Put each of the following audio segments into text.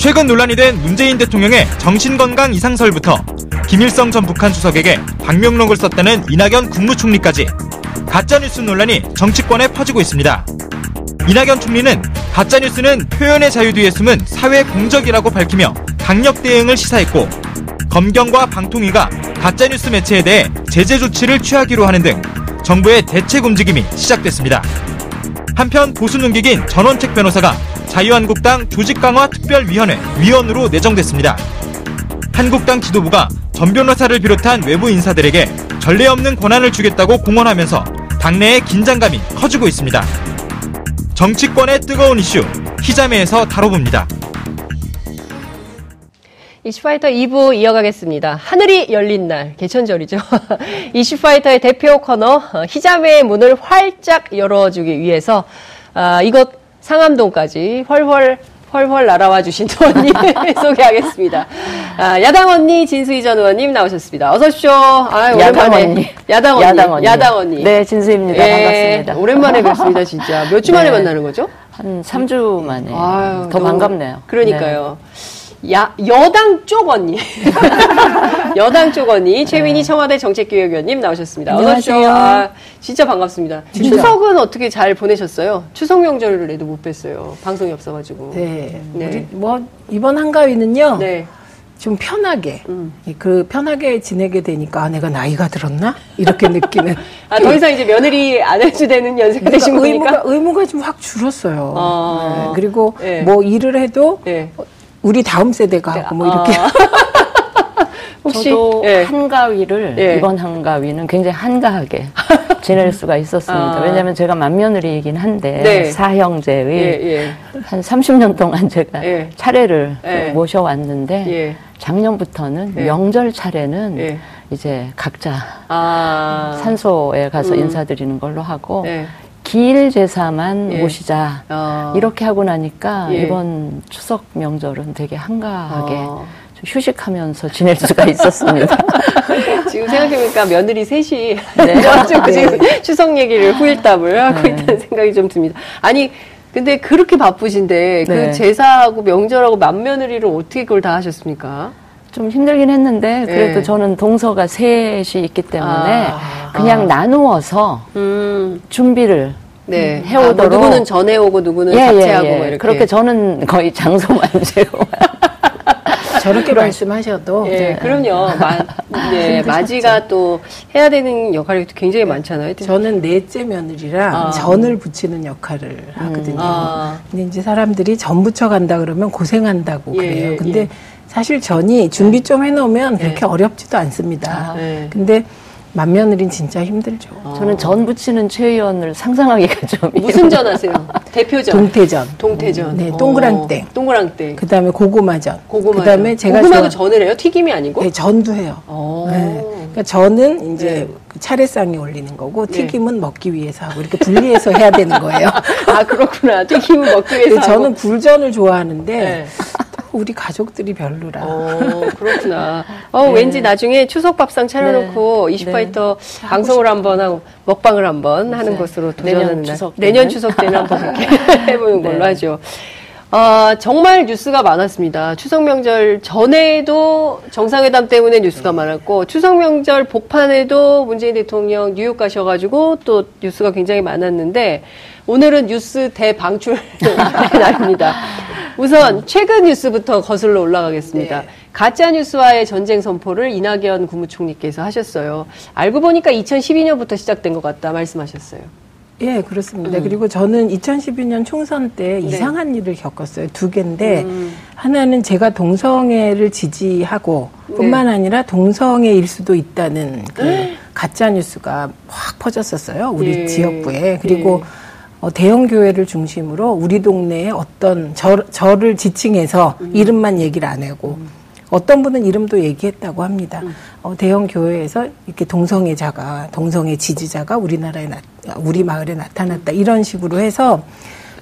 최근 논란이 된 문재인 대통령의 정신건강 이상설부터 김일성 전 북한 수석에게 방명록을 썼다는 이낙연 국무총리까지 가짜뉴스 논란이 정치권에 퍼지고 있습니다. 이낙연 총리는 가짜뉴스는 표현의 자유 뒤에 숨은 사회 공적이라고 밝히며 강력 대응을 시사했고 검경과 방통위가 가짜뉴스 매체에 대해 제재 조치를 취하기로 하는 등 정부의 대책 움직임이 시작됐습니다. 한편 보수 눈기긴 전원책 변호사가 자유한국당 조직강화 특별위원회 위원으로 내정됐습니다. 한국당 지도부가 전 변호사를 비롯한 외부 인사들에게 전례 없는 권한을 주겠다고 공언하면서 당내의 긴장감이 커지고 있습니다. 정치권의 뜨거운 이슈 희자매에서 다뤄봅니다. 이슈파이터 2부 이어가겠습니다. 하늘이 열린 날, 개천절이죠. 이슈파이터의 대표 코너, 희자매의 문을 활짝 열어주기 위해서, 아, 이곳 상암동까지 훨훨 훨훨 날아와 주신 두 언니 소개하겠습니다. 아, 야당 언니 진수희 전 의원님 나오셨습니다. 어서 오십시오. 아, 야당 언니. 야당 언니. 야당 언니. 야당 언니. 네, 진수입니다. 예, 반갑습니다. 오랜만에 뵙습니다, 진짜. 몇 주 만에 네. 만나는 거죠? 한 3주 만에. 아유, 더 너무, 반갑네요. 그러니까요. 네. 야, 여당 쪽 언니. 여당 쪽 언니, 최민희 네. 청와대 정책기획위원님 나오셨습니다. 안녕하세요. 아, 진짜 반갑습니다. 진짜. 추석은 어떻게 잘 보내셨어요? 추석 명절에도 못 뵀어요. 방송이 없어가지고. 네. 네. 뭐, 이번 한가위는요. 네. 좀 편하게 음. 그 편하게 지내게 되니까 아, 내가 나이가 들었나 이렇게 느끼는 아 더 이상 이제 며느리 안 해도 되는 연세가 그러니까 되신 거니까 의무가 의무가 좀 확 줄었어요. 아. 네. 그리고 네. 뭐 일을 해도 네. 우리 다음 세대가 하고 뭐 이렇게. 아. 혹시 저도 예. 한가위를 예. 이번 한가위는 굉장히 한가하게 지낼 수가 있었습니다. 아. 왜냐하면 제가 맏며느리이긴 한데 네. 사형제의 예, 예. 한 30년 동안 제가 예. 차례를 예. 모셔왔는데 작년부터는 명절 차례는 이제 각자 아. 산소에 가서 음. 인사드리는 걸로 하고 기일 제사만 예. 모시자 어. 이렇게 하고 나니까 예. 이번 추석 명절은 되게 한가하게 어. 휴식하면서 지낼 수가 있었습니다. 지금 생각해보니까 며느리 셋이 네. 지금 네. 추석 얘기를 후일담을 하고 네. 있다는 생각이 좀 듭니다. 아니 근데 그렇게 바쁘신데 그 네. 제사하고 명절하고 맏며느리를 어떻게 그걸 다 하셨습니까? 좀 힘들긴 했는데 그래도 네. 저는 동서가 셋이 있기 때문에 아, 그냥 아. 나누어서 음. 준비를 네. 해오도록 아, 뭐 누구는 전해 오고 누구는 예, 잡채하고 예, 예. 뭐 이렇게 그렇게 저는 거의 장소만 재고 저렇게 말씀하셔도 예, 네. 그럼요. 마, 네, 마지가 또 해야 되는 역할이 굉장히 네. 많잖아요. 저는 넷째 며느리라 아. 전을 붙이는 역할을 하거든요. 아. 근데 이제 사람들이 전 붙여 간다 그러면 고생한다고 예, 그래요. 근데 예. 사실 전이 준비 좀 해놓으면 네. 그렇게 어렵지도 않습니다. 아, 네. 근데 맏며느리는 진짜 힘들죠. 어. 저는 전 부치는 최 의원을 상상하기가 좀 무슨 전 하세요? 대표전. 동태전. 동태전. 네, 동그랑땡. 어. 동그랑땡. 그다음에 고구마전. 고구마. 그다음에 제가 고구마도 좋아... 전을 해요? 튀김이 아니고? 네, 전도 해요. 어. 네. 그러니까 전은 이제 네. 그 차례상에 올리는 거고 네. 튀김은 네. 먹기 위해서 하고 이렇게 분리해서 해야 되는 거예요. 아 그렇구나. 튀김은 먹기 위해서. 저는 굴전을 좋아하는데 네. 우리 가족들이 별로라. 어, 그렇구나. 어, 네. 왠지 나중에 추석 밥상 차려놓고 네. 이슈파이터 네. 방송을 한번 하고 먹방을 한번 하는 네. 것으로 도전하는 내년 추석 내년 추석 때는 한번 그렇게 해보는 걸로 네. 하죠. 아, 정말 뉴스가 많았습니다. 추석 명절 전에도 정상회담 때문에 뉴스가 많았고, 추석 명절 복판에도 문재인 대통령 뉴욕 가셔가지고 또 뉴스가 굉장히 많았는데, 오늘은 뉴스 대방출 날입니다. 우선 최근 뉴스부터 거슬러 올라가겠습니다. 네. 가짜 뉴스와의 전쟁 선포를 이낙연 국무총리께서 하셨어요. 알고 보니까 2012년부터 시작된 것 같다 말씀하셨어요. 예, 그렇습니다. 음. 그리고 저는 2012년 총선 때 네. 이상한 일을 겪었어요. 두 개인데 음. 하나는 제가 동성애를 지지하고 네. 뿐만 아니라 동성애일 수도 있다는 그 네. 가짜 뉴스가 확 퍼졌었어요. 우리 예. 지역구에. 그리고 예. 어, 대형 교회를 중심으로 우리 동네에 어떤 저, 저를 지칭해서 음. 이름만 얘기를 안 하고 음. 어떤 분은 이름도 얘기했다고 합니다. 음. 어, 대형 교회에서 이렇게 동성애자가 동성애 지지자가 우리나라에 나, 우리 마을에 나타났다 이런 식으로 해서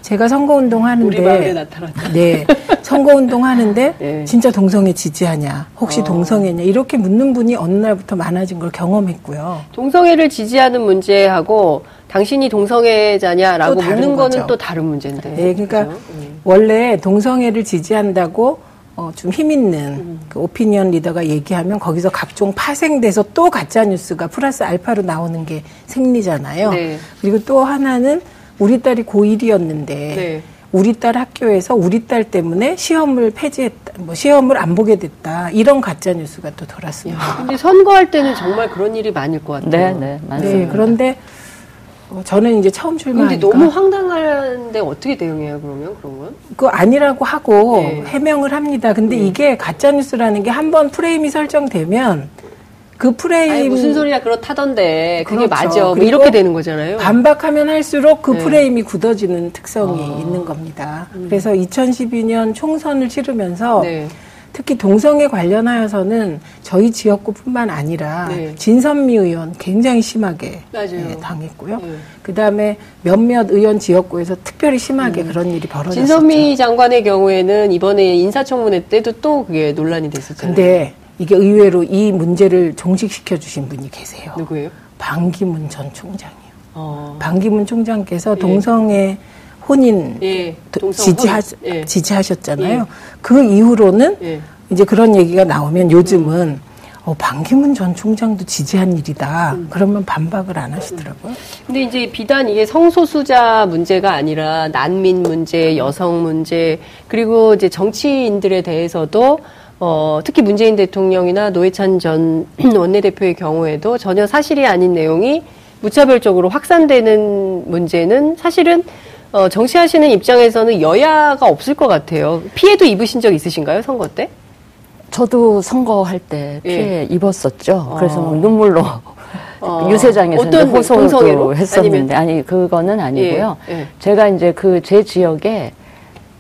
제가 선거운동 하는데. 네, 선거운동 하는데 네. 진짜 동성애 지지하냐, 혹시 어. 동성애냐 이렇게 묻는 분이 어느 날부터 많아진 걸 경험했고요. 동성애를 지지하는 문제하고 당신이 동성애자냐라고 묻는 거는 또 다른 문제인데. 네, 그러니까 그렇죠? 원래 동성애를 지지한다고 어, 좀 힘 있는 음. 그 오피니언 리더가 얘기하면 거기서 각종 파생돼서 또 가짜 뉴스가 플러스 알파로 나오는 게 생리잖아요. 네. 그리고 또 하나는 우리 딸이 고1이었는데 네. 우리 딸 학교에서 우리 딸 때문에 시험을 폐지했다, 뭐 시험을 안 보게 됐다 이런 가짜 뉴스가 또 돌았습니다. 근데 선거할 때는 정말 그런 일이 많을 것 같아요. 네, 네, 맞습니다. 네, 그런데 어, 저는 이제 처음 출마하니까. 근데 너무 황당한데 어떻게 대응해요 그러면 그런 건? 그 아니라고 하고 네. 해명을 합니다. 근데 네. 이게 가짜 뉴스라는 게 한 번 프레임이 설정되면 그 프레임 아니, 무슨 소리야 그렇다던데 그게 그렇죠. 맞아 뭐 이렇게 되는 거잖아요. 반박하면 할수록 그 네. 프레임이 굳어지는 특성이 아. 있는 겁니다. 음. 그래서 2012년 총선을 치르면서 네. 특히 동성애 관련하여서는 저희 지역구뿐만 아니라 네. 진선미 의원 굉장히 심하게 네, 당했고요. 네. 그 다음에 몇몇 의원 지역구에서 특별히 심하게 음. 그런 일이 벌어졌죠. 진선미 장관의 경우에는 이번에 인사청문회 때도 또 그게 논란이 됐었잖아요. 근데 이게 의외로 이 문제를 종식시켜 주신 분이 계세요. 누구예요? 방기문 전 총장이요. 어. 방기문 총장께서 예. 동성애 혼인 예. 지지하, 예. 지지하셨잖아요. 예. 그 이후로는 예. 이제 그런 얘기가 나오면 요즘은 어, 방기문 전 총장도 지지한 일이다. 음. 그러면 반박을 안 하시더라고요. 근데 이제 비단 이게 성소수자 문제가 아니라 난민 문제, 여성 문제, 그리고 이제 정치인들에 대해서도 어, 특히 문재인 대통령이나 노회찬 전 원내대표의 경우에도 전혀 사실이 아닌 내용이 무차별적으로 확산되는 문제는 사실은 어, 정치하시는 입장에서는 여야가 없을 것 같아요. 피해도 입으신 적 있으신가요, 선거 때? 저도 선거할 때 예. 피해 예. 입었었죠. 그래서 뭐 눈물로 어. 유세장에서 어떤 호소도 했었는데 아니면? 아니 그거는 아니고요. 예. 예. 제가 이제 그 제 지역에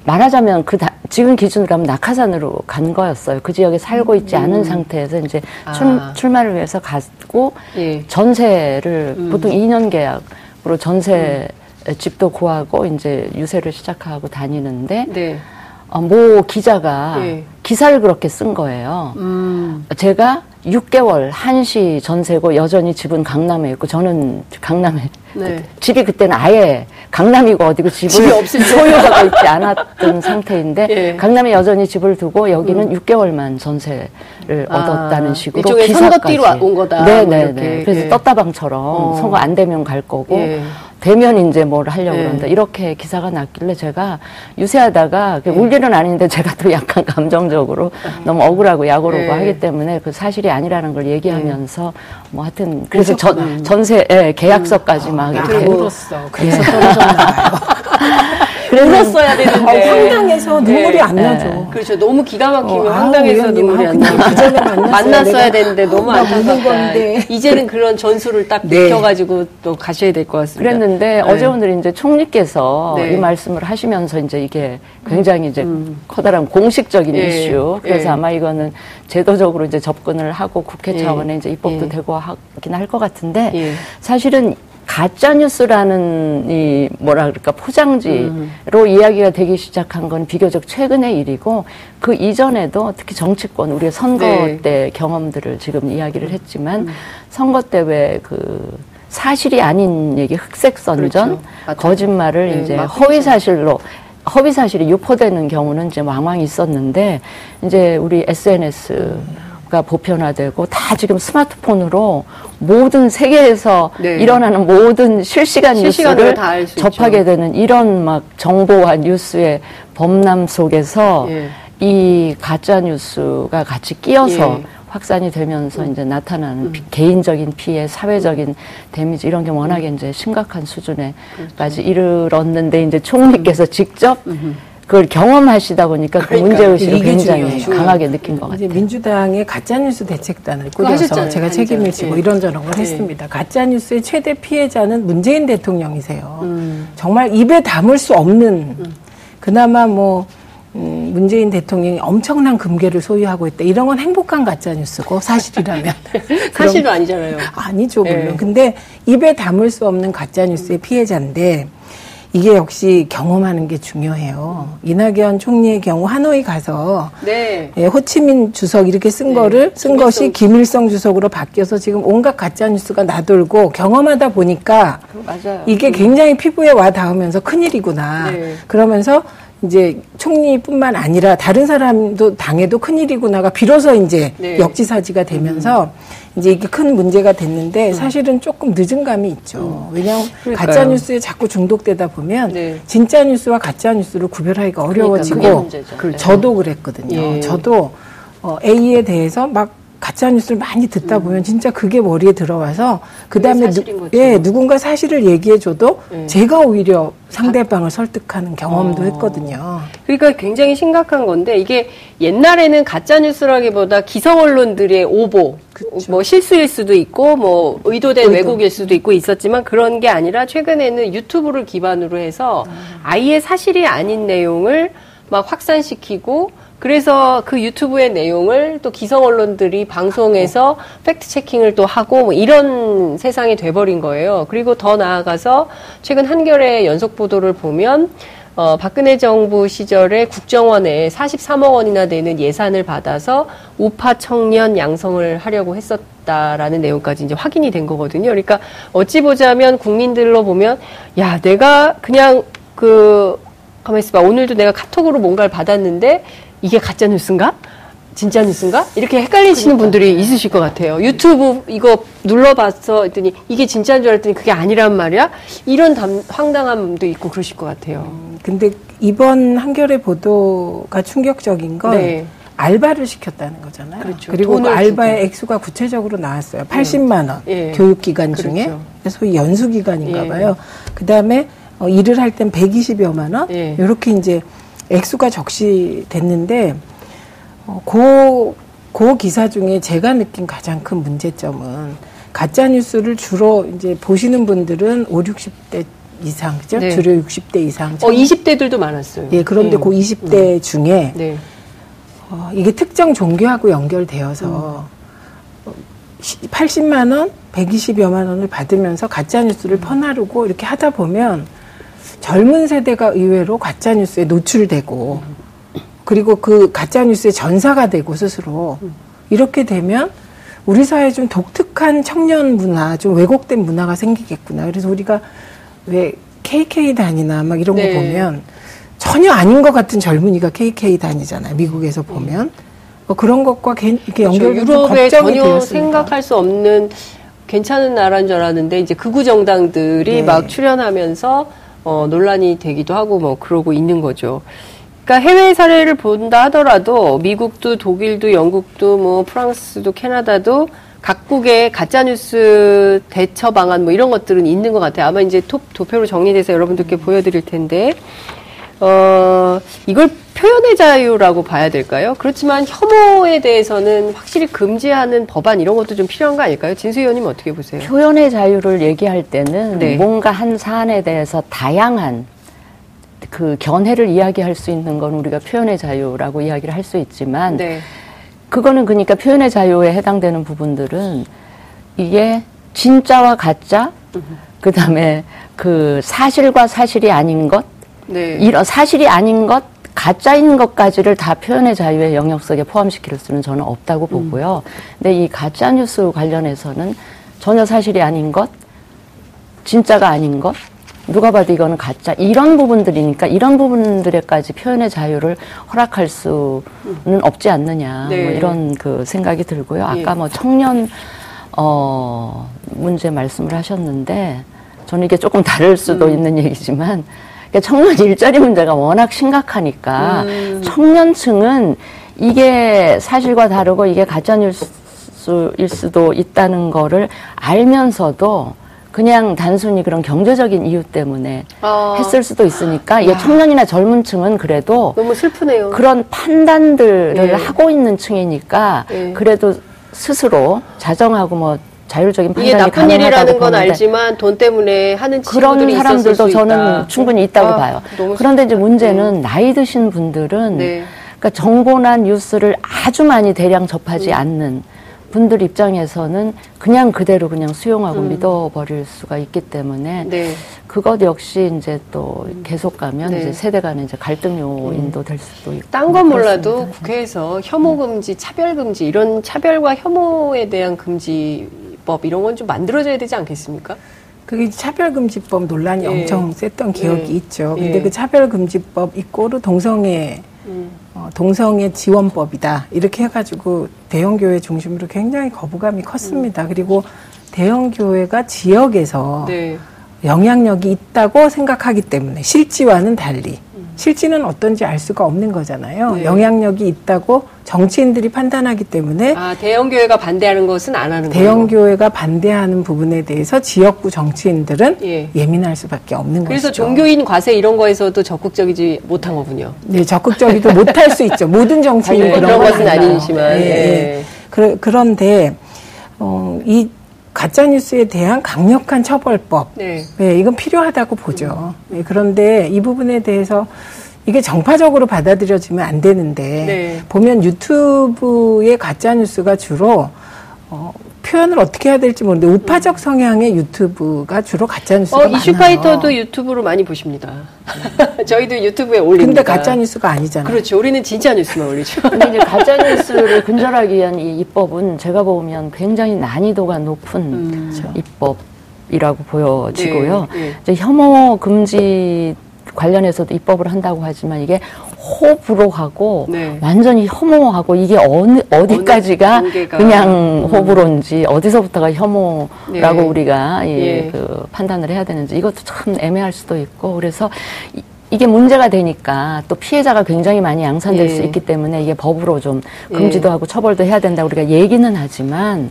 말하자면 그 다, 지금 기준으로 하면 낙하산으로 간 거였어요. 그 지역에 살고 있지 음. 않은 상태에서 이제 아. 출, 출마를 위해서 갔고 예. 전세를 음. 보통 2년 계약으로 전세 음. 집도 구하고 이제 유세를 시작하고 다니는데 네. 어, 모 기자가 예. 기사를 그렇게 쓴 거예요. 음. 제가 6개월 한시 전세고 여전히 집은 강남에 있고 저는 강남에 네. 집이 그때는 아예 강남이고 어디고 집을 소유하고 있지 않았던 상태인데 예. 강남에 여전히 집을 두고 여기는 음. 6개월만 전세를 아, 얻었다는 식으로 기사까지 선거 뛰러 온 거다. 네네네. 뭐 네. 그래서 예. 떴다방처럼 어. 선거 안 되면 갈 거고 예. 되면 이제 뭘 하려고 네. 그러는데 이렇게 기사가 났길래 제가 유세하다가 네. 울 일은 아닌데 제가 또 약간 감정적 으로 네. 너무 억울하고 약오르고 네. 하기 때문에 그 사실이 아니라는 걸 얘기하면서 뭐 하여튼 그래서 전, 전세 예, 계약서까지 막 아, 이렇게 울었어. 그래서 떨어졌나 봐요. 울었어야 되는데. 어, 황당해서 눈물이 네. 안 나죠. 네. 그렇죠. 너무 기가 막히면 어, 황당해서 눈물이 안 나죠. 만났어야 되는데 너무 안타깝다. 이제는 그런 전술을 딱 네. 익혀가지고 또 가셔야 될 것 같습니다. 그랬는데 네. 어제 오늘 이제 총리께서 네. 이 말씀을 하시면서 이제 이게 굉장히 이제 음. 커다란 공식적인 예. 이슈. 그래서 예. 아마 이거는 제도적으로 이제 접근을 하고 국회 예. 차원에 이제 입법도 예. 되고 하긴 할 것 같은데 예. 사실은 가짜 뉴스라는 이 뭐라 그럴까 포장지로 음. 이야기가 되기 시작한 건 비교적 최근의 일이고 그 이전에도 특히 정치권 우리가 선거 네. 때 경험들을 지금 이야기를 했지만 음. 선거 때 왜 그 사실이 아닌 얘기 흑색 선전 그렇죠. 거짓말을 네, 이제 허위 사실로 허위 사실이 유포되는 경우는 이제 왕왕 있었는데 이제 우리 SNS 음. 가 보편화되고 다 지금 스마트폰으로 모든 세계에서 네. 일어나는 모든 실시간 뉴스를 접하게 되는 이런 막 정보와 뉴스의 범람 속에서 예. 이 가짜 뉴스가 같이 끼어서 예. 확산이 되면서 음. 이제 나타나는 음. 피, 개인적인 피해, 사회적인 데미지 이런 게 워낙에 음. 이제 심각한 수준에까지 그렇죠. 이르렀는데 이제 총리께서 음. 직접 음. 그걸 경험하시다 보니까 그 문제의식을 굉장히 중요해요. 강하게 느낀 것 같아요. 민주당의 가짜뉴스 대책단을 꾸려서 제가 책임을 지고 네. 이런저런 걸 네. 했습니다. 가짜뉴스의 최대 피해자는 문재인 대통령이세요. 음. 정말 입에 담을 수 없는 음. 그나마 뭐 음, 문재인 대통령이 엄청난 금괴를 소유하고 있다. 이런 건 행복한 가짜 뉴스고 사실이라면 사실도 아니잖아요. 아니죠 물론. 네. 근데 입에 담을 수 없는 가짜 뉴스의 피해자인데 이게 역시 경험하는 게 중요해요. 이낙연 총리의 경우 하노이 가서 네. 예, 호치민 주석 이렇게 쓴 네. 거를 쓴 김일성 것이 김일성 주석으로 바뀌어서 지금 온갖 가짜 뉴스가 나돌고 경험하다 보니까 맞아요. 이게 굉장히 피부에 와 닿으면서 큰 일이구나. 네. 그러면서 이제 총리뿐만 아니라 다른 사람도 당해도 큰일이구나가 비로소 이제 네. 역지사지가 되면서 음. 이제 이게 큰 문제가 됐는데 음. 사실은 조금 늦은 감이 있죠. 음. 왜냐하면 가짜 뉴스에 자꾸 중독되다 보면 네. 진짜 뉴스와 가짜 뉴스를 구별하기가 그러니까 어려워지고 그러니까 저도 그랬거든요. 예. 저도 어, A에 대해서 막 가짜 뉴스를 많이 듣다 음. 보면 진짜 그게 머리에 들어와서 그 다음에 누, 예, 누군가 사실을 얘기해 줘도 네. 제가 오히려 상대방을 설득하는 경험도 어. 했거든요. 그러니까 굉장히 심각한 건데 이게 옛날에는 가짜 뉴스라기보다 기성 언론들의 오보 그쵸. 뭐 실수일 수도 있고 뭐 의도된 의도. 왜곡일 수도 있고 있었지만 그런 게 아니라 최근에는 유튜브를 기반으로 해서 음. 아예 사실이 아닌 내용을 막 확산시키고 그래서 그 유튜브의 내용을 또 기성 언론들이 방송에서 팩트 체킹을 또 하고 뭐 이런 세상이 돼버린 거예요. 그리고 더 나아가서 최근 한겨레 연속 보도를 보면 어, 박근혜 정부 시절에 국정원에 43억 원이나 되는 예산을 받아서 우파 청년 양성을 하려고 했었다라는 내용까지 이제 확인이 된 거거든요. 그러니까 어찌 보자면 국민들로 보면 야 내가 그냥 그 가만히 있어 봐 오늘도 내가 카톡으로 뭔가를 받았는데 이게 가짜 뉴스인가? 진짜 뉴스인가? 이렇게 헷갈리시는 그러니까. 분들이 있으실 것 같아요. 유튜브 이거 눌러봤어 했더니 이게 진짜인 줄 알았더니 그게 아니란 말이야? 이런 담, 황당함도 있고 그러실 것 같아요. 음, 근데 이번 한겨레 보도가 충격적인 건 네. 알바를 시켰다는 거잖아요. 그렇죠. 그리고 그 알바의 액수가 구체적으로 나왔어요. 80만 원 예. 교육기간 그렇죠. 중에 소위 연수기간인가 예. 봐요. 그 다음에 어, 일을 할 땐 120여만 원 예. 이렇게 이제 액수가 적시됐는데 어, 그, 그 기사 중에 제가 느낀 가장 큰 문제점은 가짜 뉴스를 주로 이제 보시는 분들은 5, 60대 이상, 그죠? 네. 주로 60대 이상. 어, 20대들도 많았어요. 예, 그런데 음. 그 20대 음. 중에 네. 어, 이게 특정 종교하고 연결되어서 음. 80만 원, 120여만 원을 받으면서 가짜 뉴스를 음. 퍼나르고 이렇게 하다 보면 젊은 세대가 의외로 가짜 뉴스에 노출되고 그리고 그 가짜 뉴스의 전사가 되고 스스로 이렇게 되면 우리 사회에 좀 독특한 청년 문화, 좀 왜곡된 문화가 생기겠구나. 그래서 우리가 왜 KK 단이나 막 이런 네. 거 보면 전혀 아닌 것 같은 젊은이가 KK 단이잖아요. 미국에서 보면. 뭐 그런 것과 이렇게 연결돼서 그렇죠. 유럽에 전혀. 생각할 수 없는 괜찮은 나라인 줄 알았는데 이제 극우 정당들이 네. 막 출연하면서 어, 논란이 되기도 하고 뭐 그러고 있는 거죠. 그러니까 해외 사례를 본다 하더라도 미국도 독일도 영국도 뭐 프랑스도 캐나다도 각국의 가짜 뉴스 대처 방안 뭐 이런 것들은 있는 것 같아요. 아마 이제 톱 도표로 정리돼서 여러분들께 보여드릴 텐데, 어, 이걸 표현의 자유라고 봐야 될까요? 그렇지만 혐오에 대해서는 확실히 금지하는 법안 이런 것도 좀 필요한 거 아닐까요? 진수 의원님 어떻게 보세요? 표현의 자유를 얘기할 때는 네. 뭔가 한 사안에 대해서 다양한 그 견해를 이야기할 수 있는 건 우리가 표현의 자유라고 이야기를 할 수 있지만 네. 그거는 그러니까 표현의 자유에 해당되는 부분들은 이게 진짜와 가짜 그다음에 그 사실과 사실이 아닌 것 네. 이런 사실이 아닌 것 가짜인 것까지를 다 표현의 자유의 영역 속에 포함시킬 수는 저는 없다고 음. 보고요. 음. 근데 이 가짜 뉴스 관련해서는 전혀 사실이 아닌 것, 진짜가 아닌 것, 누가 봐도 이거는 가짜 이런 부분들이니까 이런 부분들에까지 표현의 자유를 허락할 수는 없지 않느냐 뭐 네. 뭐 이런 그 생각이 들고요. 아까 예. 뭐 청년 어 문제 말씀을 하셨는데 저는 이게 조금 다를 수도 음. 있는 얘기지만 그러니까 청년 일자리 문제가 워낙 심각하니까 음. 청년층은 이게 사실과 다르고 이게 가짜 뉴스일 수도 있다는 거를 알면서도 그냥 단순히 그런 경제적인 이유 때문에 아. 했을 수도 있으니까 이게 청년이나 젊은 층은 그래도 너무 슬프네요. 그런 판단들을 예. 하고 있는 층이니까 예. 그래도 스스로 자정하고 뭐 자율적인 판단이 이게 나쁜 일이라는 건 알지만 돈 때문에 하는 그런 사람들도 저는 충분히 있다고 아, 봐요. 그런데 이제 문제는 음. 나이 드신 분들은 네. 그러니까 정보나 뉴스를 아주 많이 대량 접하지 음. 않는 분들 입장에서는 그냥 그대로 그냥 수용하고 음. 믿어버릴 수가 있기 때문에 네. 그것 역시 이제 또 음. 계속 가면 네. 이제 세대 간의 이제 갈등 요인도 음. 될 수도 있고. 딴 건 몰라도 국회에서 혐오 금지, 차별 금지 이런 차별과 혐오에 대한 금지 법 이런 건 좀 만들어져야 되지 않겠습니까? 그게 차별금지법 논란이 예. 엄청 셌던 기억이 예. 있죠. 근데 예. 그 차별금지법 이꼬르 동성애 음. 어, 동성애 지원법이다 이렇게 해가지고 대형 교회 중심으로 굉장히 거부감이 컸습니다. 음. 그리고 대형 교회가 지역에서 네. 영향력이 있다고 생각하기 때문에 실지와는 달리 실지는 어떤지 알 수가 없는 거잖아요. 네. 영향력이 있다고 정치인들이 판단하기 때문에 아, 대형 교회가 반대하는 것은 안 하는 거예요. 대형 교회가 반대하는 부분에 대해서 지역구 정치인들은 예. 민할 수밖에 없는 그래서 것이죠. 종교인 과세 이런 거에서도 적극적이지 못한 거군요. 네, 적극적이도 못할 수 있죠. 모든 정치인 네, 그런, 그런 것은 아니지만. 네, 네. 그, 그런데 어, 이 가짜 뉴스에 대한 강력한 처벌법. 네. 네 이건 필요하다고 보죠. 네, 그런데 이 부분에 대해서 이게 정파적으로 받아들여지면 안 되는데 네. 보면 유튜브의 가짜 뉴스가 주로 어, 표현을 어떻게 해야 될지 모르는데 우파적 성향의 유튜브가 주로 가짜 뉴스가 어, 많아요. 이슈파이터도 유튜브로 많이 보십니다. 저희도 유튜브에 올립니다. 근데 가짜 뉴스가 아니잖아요. 그렇죠. 우리는 진짜 뉴스만 올리죠. 근데 이제 가짜 뉴스를 근절하기 위한 이 입법은 제가 보면 굉장히 난이도가 높은 음. 입법이라고 보여지고요. 네, 네. 이제 혐오 금지 관련해서도 입법을 한다고 하지만 이게 호불호 하고 네. 완전히 혐오하고 이게 어느 어디까지가 어느 그냥 음. 호불호인지 어디서부터가 혐오라고 네. 우리가 예, 예. 그 판단을 해야 되는지 이것도 참 애매할 수도 있고 그래서 이, 이게 문제가 되니까 또 피해자가 굉장히 많이 양산될 예. 수 있기 때문에 이게 법으로 좀 금지도 예. 하고 처벌도 해야 된다 우리가 얘기는 하지만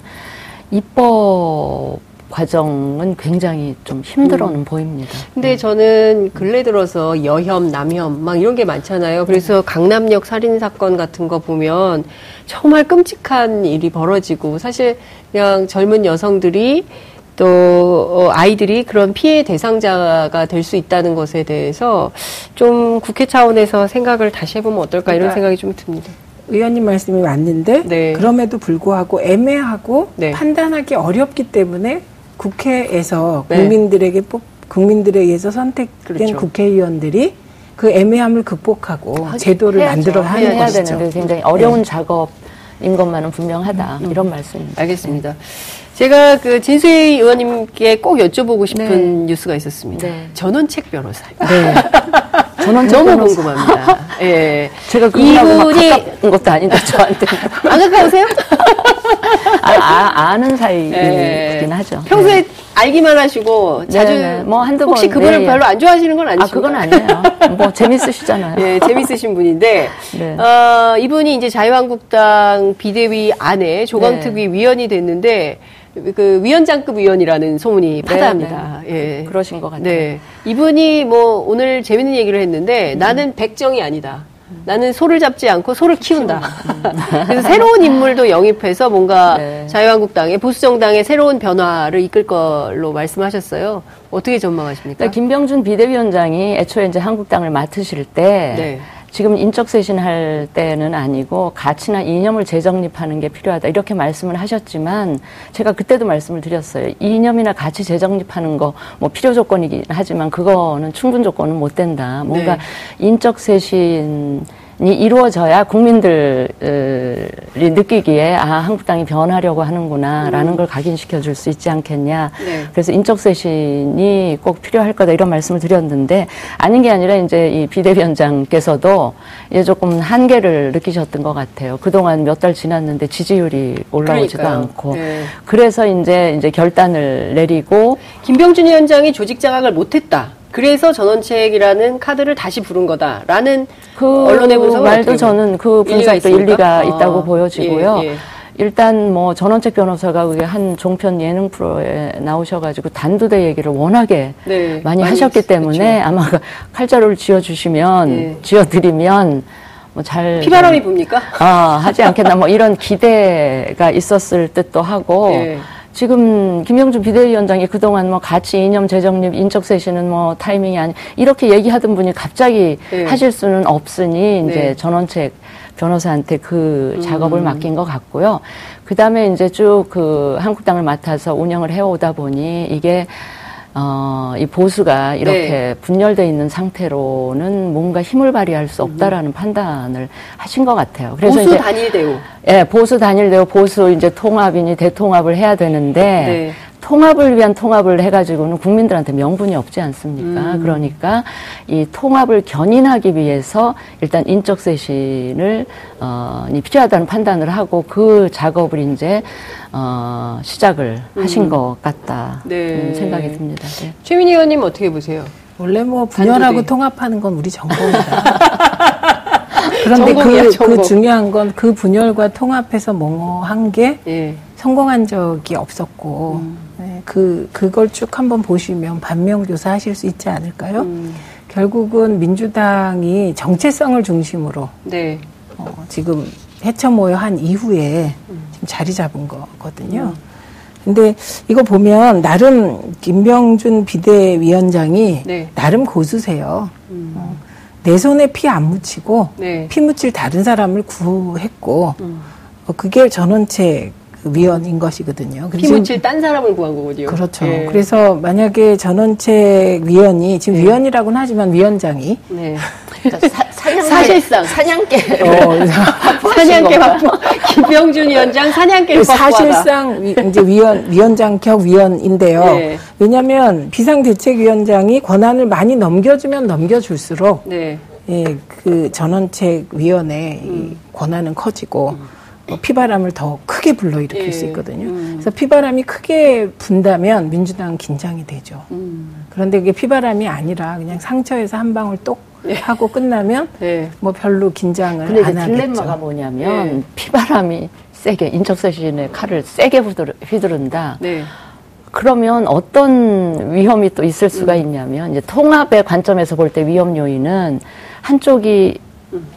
입법 과정은 굉장히 좀 힘들어는 음. 보입니다. 근데 네. 저는 근래 들어서 여혐, 남혐 막 이런 게 많잖아요. 그래서 네. 강남역 살인 사건 같은 거 보면 정말 끔찍한 일이 벌어지고 사실 그냥 젊은 여성들이 또 어, 아이들이 그런 피해 대상자가 될 수 있다는 것에 대해서 좀 국회 차원에서 생각을 다시 해보면 어떨까 이런 그러니까 생각이 좀 듭니다. 의원님 말씀이 맞는데 네. 그럼에도 불구하고 애매하고 네. 판단하기 어렵기 때문에 국회에서 네. 국민들에게 뽑, 국민들에 의해서 선택된 그렇죠. 국회의원들이 그 애매함을 극복하고 하, 제도를 해야죠. 만들어 하는 해야 것이죠. 되는데 굉장히 어려운 네. 작업인 것만은 분명하다 음. 이런 말씀입니다. 알겠습니다. 제가 그 진수희 의원님께 꼭 여쭤보고 싶은 네. 뉴스가 있었습니다. 네. 전원책 변호사. 네. 전원책 너무 변호사. 궁금합니다. 예. 제가 이분이 가까운 것도 아닌데 저한테 안 가까우세요? 아, 아, 아는 사이이긴 네. 하죠. 평소에 네. 알기만 하시고 네, 자주 네, 뭐 한두 번 혹시 그분을 네. 별로 안 좋아하시는 건 아니시죠? 아 그건 아니에요. 뭐 재밌으시잖아요. 네, 재밌으신 분인데 네. 어, 이분이 이제 자유한국당 비대위 안에 조강특위 위원이 됐는데 그 위원장급 위원이라는 소문이 파다합니다. 예. 그러신 것 같아요. 네. 이분이 뭐 오늘 재밌는 얘기를 했는데 음. 나는 백정이 아니다. 나는 소를 잡지 않고 소를 키운다. 그래서 새로운 인물도 영입해서 뭔가 네. 자유한국당의 보수정당의 새로운 변화를 이끌 걸로 말씀하셨어요. 어떻게 전망하십니까? 그러니까 김병준 비대위원장이 애초에 이제 한국당을 맡으실 때 네. 지금 인적 쇄신할 때는 아니고 가치나 이념을 재정립하는 게 필요하다 이렇게 말씀을 하셨지만 제가 그때도 말씀을 드렸어요. 이념이나 가치 재정립하는 거 뭐 필요 조건이긴 하지만 그거는 충분 조건은 못 된다. 뭔가 네. 인적 쇄신 이 이루어져야 국민들이 느끼기에 아 한국당이 변하려고 하는구나라는 음. 걸 각인시켜 줄 수 있지 않겠냐. 네. 그래서 인적 쇄신이 꼭 필요할 거다 이런 말씀을 드렸는데 아닌 게 아니라 이제 이 비대위원장께서도 이제 조금 한계를 느끼셨던 것 같아요. 그동안 몇 달 지났는데 지지율이 올라오지도 그러니까요. 않고 네. 그래서 이제 이제 결단을 내리고 김병준 위원장이 조직 장악을 못했다. 그래서 전원책이라는 카드를 다시 부른 거다라는 그 언론의 분석 말도 저는 그 분석도 일리가, 일리가 있다고 아, 보여지고요. 예, 예. 일단 뭐 전원책 변호사가 그게 한 종편 예능 프로에 나오셔가지고 단두대 얘기를 워낙에 네, 많이, 많이, 하셨기 때문에 그렇죠. 아마 그 칼자루를 쥐어주시면 네. 쥐어드리면 뭐 잘 피바람이 붑니까? 아 하지 않겠나 뭐 이런 기대가 있었을 듯도 하고. 네. 지금 김영준 비대위원장이 그동안 뭐 가치 이념 재정립 인적 쇄신은 뭐 타이밍이 아니 이렇게 얘기하던 분이 갑자기 네. 하실 수는 없으니 이제 네. 전원책 변호사한테 그 음. 작업을 맡긴 것 같고요. 그 다음에 이제 쭉 그 한국당을 맡아서 운영을 해오다 보니 이게 어, 이 보수가 이렇게 네. 분열돼 있는 상태로는 뭔가 힘을 발휘할 수 없다라는 음. 판단을 하신 것 같아요. 그래서 보수 단일 대우. 예, 보수 단일 대우, 보수 이제 통합이니 대통합을 해야 되는데 네. 통합을 위한 통합을 해가지고는 국민들한테 명분이 없지 않습니까? 음. 그러니까 이 통합을 견인하기 위해서 일단 인적 쇄신을 어, 필요하다는 판단을 하고 그 작업을 이제 어, 시작을 음. 하신 것 같다 네. 생각이 듭니다. 네. 최민희 의원님 어떻게 보세요? 원래 뭐 분열하고 통합하는 건 우리 전공이다. 그런데 그, 그 중요한 건 그 분열과 통합해서 뭐한게 예. 성공한 적이 없었고 음. 네, 그 그걸 쭉 한번 보시면 반면교사 하실 수 있지 않을까요? 음. 결국은 민주당이 정체성을 중심으로 네. 어, 지금 해쳐 모여 한 이후에 음. 지금 자리 잡은 거거든요. 음. 근데 이거 보면 나름 김병준 비대위원장이 네. 나름 고수세요. 음. 어, 내 손에 피 안 묻히고 네. 피 묻힐 다른 사람을 구했고 음. 어, 그게 전원책 위원인 것이거든요. 피 묻힐 딴 사람을 구한 거군요. 그렇죠. 예. 그래서 만약에 전원책 위원이 지금 네. 위원이라고는 하지만 위원장이 네. 그러니까 사, 사실상 사냥개 어, 사냥개 김병준 위원장 사냥개 사실상 위, 이제 위원 위원장 격 위원인데요. 네. 왜냐하면 비상대책위원장이 권한을 많이 넘겨주면 넘겨줄수록 네. 예, 그 전원책 위원회 음. 권한은 커지고. 음. 뭐 피바람을 더 크게 불러일으킬 예. 수 있거든요. 음. 그래서 피바람이 크게 분다면 민주당 긴장이 되죠. 음. 그런데 그게 피바람이 아니라 그냥 상처에서 한 방울 똑 예. 하고 끝나면 예. 뭐 별로 긴장을 근데 안 하겠죠. 딜레마가 뭐냐면 예. 피바람이 세게 인적쇄신의 칼을 세게 휘두른다. 네. 그러면 어떤 위험이 또 있을 수가 음. 있냐면 이제 통합의 관점에서 볼 때 위험 요인은 한쪽이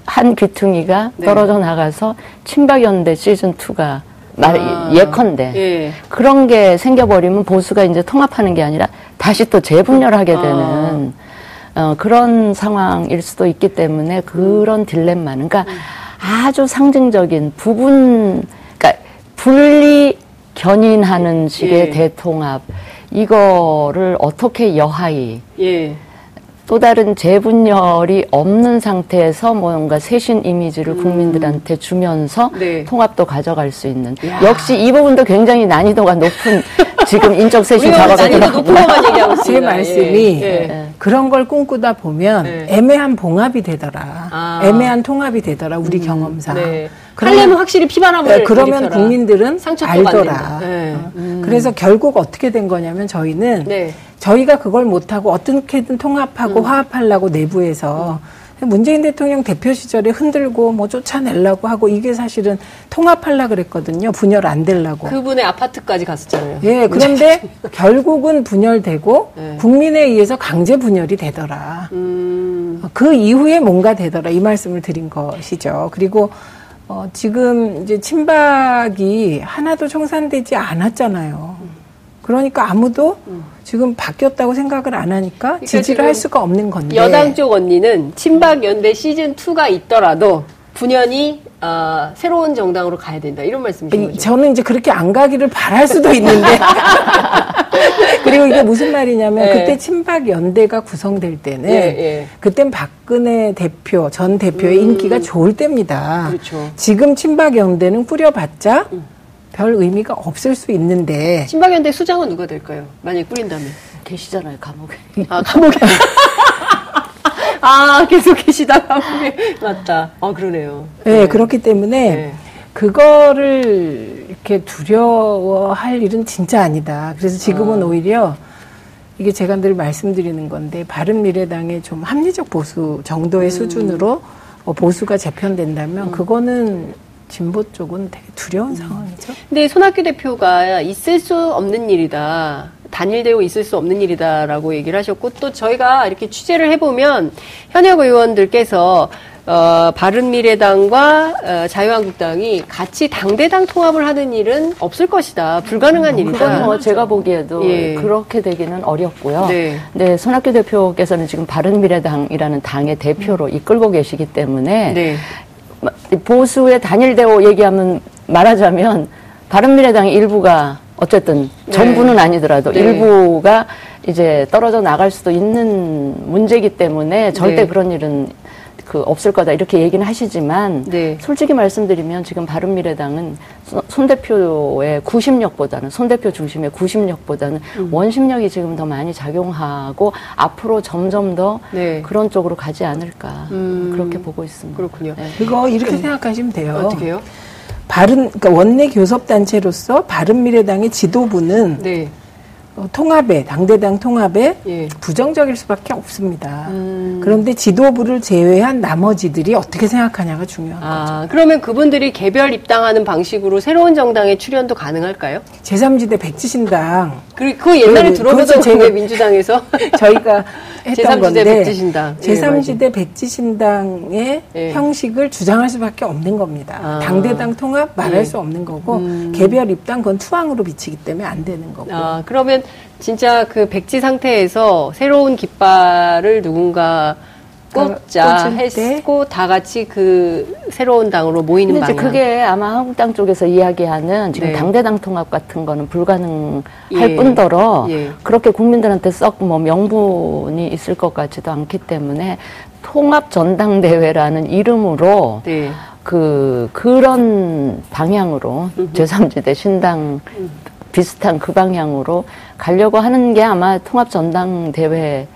한 귀퉁이가 네. 떨어져 나가서 친박연대 시즌 2가 말 아, 예컨대 예. 그런 게 생겨버리면 보수가 이제 통합하는 게 아니라 다시 또 재분열하게 아. 되는 어, 그런 상황일 수도 있기 때문에 그런 딜레마는 그러니까 음. 아주 상징적인 부분 그러니까 분리 견인하는 식의 예. 대통합 이거를 어떻게 여하이 예. 또 다른 재분열이 없는 상태에서 뭔가 쇄신 이미지를 음. 국민들한테 주면서 네. 통합도 가져갈 수 있는 야. 역시 이 부분도 굉장히 난이도가 높은 지금 인적 쇄신 작업에 들어가고 제 말씀이 예. 예. 그런 걸 꿈꾸다 보면 예. 애매한 봉합이 되더라 아. 애매한 통합이 되더라 우리 음. 경험상 네. 하려면 확실히 피바람을 네, 그러면 일으켜라. 국민들은 알더라. 네. 어. 음. 그래서 결국 어떻게 된 거냐면 저희는 네. 저희가 그걸 못하고 어떻게든 통합하고 음. 화합하려고 내부에서 음. 문재인 대통령 대표 시절에 흔들고 뭐 쫓아내려고 하고 이게 사실은 통합하려 그랬거든요. 분열 안 되려고. 그분의 아파트까지 갔었잖아요. 예, 그런데 결국은 분열되고 네. 국민에 의해서 강제 분열이 되더라. 음. 그 이후에 뭔가 되더라. 이 말씀을 드린 것이죠. 그리고 어, 지금 이제 친박이 하나도 청산되지 않았잖아요. 그러니까 아무도 지금 바뀌었다고 생각을 안 하니까 그러니까 지지를 할 수가 없는 건데. 여당 쪽 언니는 친박 연대 시즌 2가 있더라도 분연이 어, 새로운 정당으로 가야 된다 이런 말씀이신 거죠? 저는 이제 그렇게 안 가기를 바랄 수도 있는데 그리고 이게 무슨 말이냐면 네. 그때 친박 연대가 구성될 때는 네, 네. 그땐 박근혜 대표 전 대표의 음. 인기가 좋을 때입니다. 그렇죠. 지금 친박 연대는 꾸려봤자 음. 별 의미가 없을 수 있는데 친박 연대 수장은 누가 될까요? 만약 꾸린다면 계시잖아요 감옥에. 아 감옥에. 아, 계속 계시다가. 맞다. 아, 그러네요. 네, 네. 그렇기 때문에 네. 그거를 이렇게 두려워할 일은 진짜 아니다. 그래서 지금은 아. 오히려 이게 제가 늘 말씀드리는 건데 바른미래당의 좀 합리적 보수 정도의 음. 수준으로 어, 보수가 재편된다면 음. 그거는 진보 쪽은 되게 두려운 음. 상황이죠. 근데 손학규 대표가 있을 수 없는 일이다. 단일되고 있을 수 없는 일이다라고 얘기를 하셨고 또 저희가 이렇게 취재를 해보면 현역 의원들께서 어, 바른미래당과 어, 자유한국당이 같이 당대당 통합을 하는 일은 없을 것이다. 불가능한 음, 일이다. 그건 뭐 제가 보기에도 예. 그렇게 되기는 어렵고요. 네. 네, 손학규 대표께서는 지금 바른미래당이라는 당의 대표로 음. 이끌고 계시기 때문에 네. 보수의 단일대오 얘기하면 말하자면 바른미래당의 일부가 어쨌든 네. 전부는 아니더라도 네. 일부가 이제 떨어져 나갈 수도 있는 문제이기 때문에 절대 네. 그런 일은 그 없을 거다 이렇게 얘기는 하시지만 네. 솔직히 말씀드리면 지금 바른미래당은 손 대표의 구심력보다는 손 대표 중심의 구심력보다는 음. 원심력이 지금 더 많이 작용하고 앞으로 점점 더 네. 그런 쪽으로 가지 않을까 음. 그렇게 보고 있습니다. 그렇군요. 네. 그거 이렇게 음. 생각하시면 돼요. 어떻게요? 바른 그러니까 원내 교섭 단체로서 바른 미래당의 지도부는 네. 어, 통합에 당대당 통합에 예. 부정적일 수밖에 없습니다. 음. 그런데 지도부를 제외한 나머지들이 어떻게 생각하냐가 중요한 아, 거죠. 그러면 그분들이 개별 입당하는 방식으로 새로운 정당에 출연도 가능할까요? 제3지대 백지신당. 그, 그 옛날에 그, 들어보던 제 민주당에서 저희가 했던 건데 백지신당. 제3지대 예, 백지신당의 예. 형식을 주장할 수밖에 없는 겁니다. 아. 당대당 통합 말할 예. 수 없는 거고 음. 개별 입당 그건 투항으로 비치기 때문에 안 되는 거고. 아, 그러면 진짜 그 백지 상태에서 새로운 깃발을 누군가 꽂자 했고 다 같이 그 새로운 당으로 모이는 방향. 그게 아마 한국당 쪽에서 이야기하는 지금 네. 당대당 통합 같은 거는 불가능할 예. 뿐더러 예. 그렇게 국민들한테 썩 뭐 명분이 있을 것 같지도 않기 때문에 통합 전당대회라는 이름으로 네. 그 그런 방향으로 제3지대 신당 음. 비슷한 그 방향으로 가려고 하는 게 아마 통합 전당대회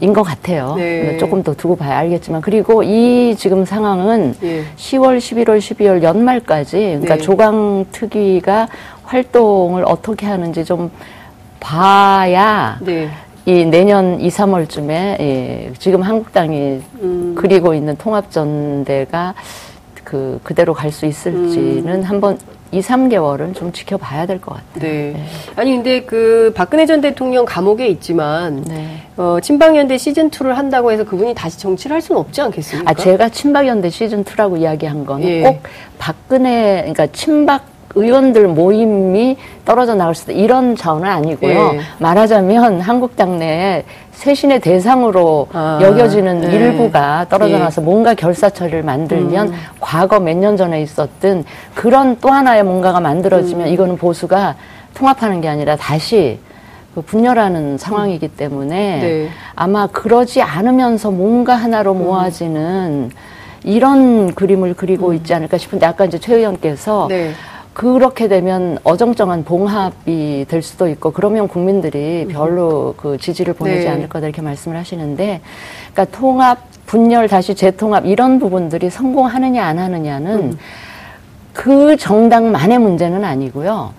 인 것 같아요. 네. 조금 더 두고 봐야 알겠지만 그리고 이 지금 상황은 네. 10월, 11월, 12월 연말까지 그러니까 네. 조강 특위가 활동을 어떻게 하는지 좀 봐야 네. 이 내년 2, 3월쯤에 예, 지금 한국당이 음. 그리고 있는 통합전대가 그 그대로 갈 수 있을지는 음. 한번 2, 3개월은 좀 지켜봐야 될 것 같아요. 네. 네. 아니 근데 그 박근혜 전 대통령 감옥에 있지만 네. 어, 친박연대 시즌 2를 한다고 해서 그분이 다시 정치를 할 수는 없지 않겠습니까? 아 제가 친박연대 시즌 2라고 이야기한 거는 예. 꼭 박근혜 그러니까 친박 의원들 모임이 떨어져 나올 수도 이런 차원은 아니고요. 예. 말하자면 한국 당 내에 세신의 대상으로 아, 여겨지는 네. 일부가 떨어져 예. 나와서 뭔가 결사처리를 만들면 음. 과거 몇 년 전에 있었던 그런 또 하나의 뭔가가 만들어지면 음. 이거는 보수가 통합하는 게 아니라 다시 그 분열하는 상황이기 때문에 네. 아마 그러지 않으면서 뭔가 하나로 음. 모아지는 이런 그림을 그리고 음. 있지 않을까 싶은데 아까 이제 최 의원께서 네. 그렇게 되면 어정쩡한 봉합이 될 수도 있고 그러면 국민들이 음. 별로 그 지지를 보내지 네. 않을 거다 이렇게 말씀을 하시는데 그러니까 통합 분열 다시 재통합 이런 부분들이 성공하느냐 안 하느냐는 음. 그 정당만의 문제는 아니고요.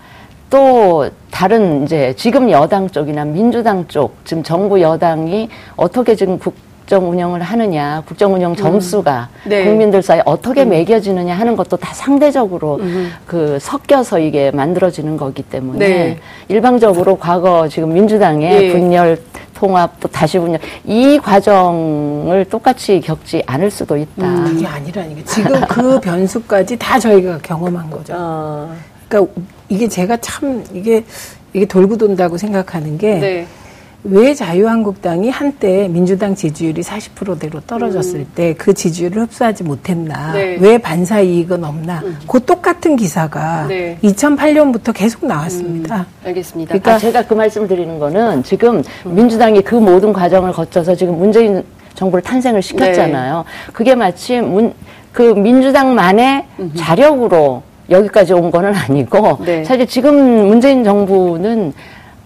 또 다른 이제 지금 여당 쪽이나 민주당 쪽 지금 정부 여당이 어떻게 지금 국 국정 운영을 하느냐, 국정 운영 점수가 음. 네. 국민들 사이에 어떻게 음. 매겨지느냐 하는 것도 다 상대적으로 음. 그 섞여서 이게 만들어지는 거기 때문에 네. 일방적으로 과거 지금 민주당의 네. 분열 통합 또 다시 분열 이 과정을 똑같이 겪지 않을 수도 있다. 음, 그게 아니라니까 지금 그 변수까지 다 저희가 경험한 거죠. 어. 그러니까 이게 제가 참 이게 이게 돌고 돈다고 생각하는 게. 네. 왜 자유한국당이 한때 민주당 지지율이 40%대로 떨어졌을 음. 때그 지지율을 흡수하지 못했나? 네. 왜 반사 이익은 없나? 음. 그 똑같은 기사가 네. 2008년부터 계속 나왔습니다. 음. 알겠습니다. 그러니까 아, 제가 그 말씀을 드리는 거는 지금 음. 민주당이 그 모든 과정을 거쳐서 지금 문재인 정부를 탄생을 시켰잖아요. 네. 그게 마치 문, 그 민주당만의 자력으로 여기까지 온 거는 아니고 네. 사실 지금 문재인 정부는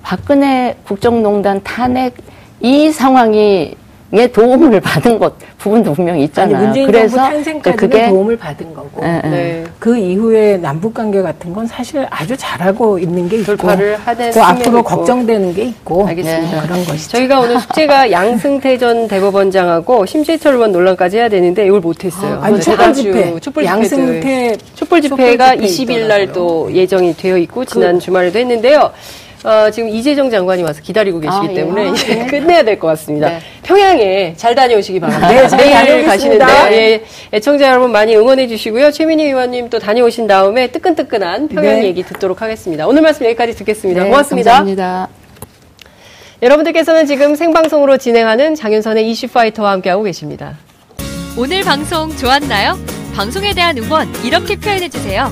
박근혜 국정농단 탄핵 이 상황이 에 도움을 받은 것 부분도 분명히 있잖아요. 아니, 문재인 그래서 정부 탄생까지는 그게 도움을 받은 거고 네, 네. 그 이후에 남북 관계 같은 건 사실 아주 잘하고 있는 게 있고 또 앞으로 있고. 걱정되는 게 있고 알겠습니다. 네, 그런 것이죠. 저희가 오늘 숙제가 양승태 전 대법원장하고 심재철 의원 논란까지 해야 되는데 이걸 못했어요. 아, 니 촛불 집회, 촛불 양승태 촛불 집회가 촛불 집회 20일 날도 예정이 되어 있고 지난 그, 주말에도 했는데요. 어, 지금 이재정 장관이 와서 기다리고 계시기 아, 예. 때문에 아, 이제 네. 끝내야 될 것 같습니다. 네. 평양에 잘 다녀오시기 바랍니다. 네, 내일 가시는데 예, 애청자 여러분 많이 응원해 주시고요. 최민희 의원님 또 다녀오신 다음에 뜨끈뜨끈한 평양 네. 얘기 듣도록 하겠습니다. 오늘 말씀 여기까지 듣겠습니다. 네, 고맙습니다. 감사합니다. 여러분들께서는 지금 생방송으로 진행하는 장윤선의 이슈파이터와 함께하고 계십니다. 오늘 방송 좋았나요? 방송에 대한 응원 이렇게 표현해 주세요.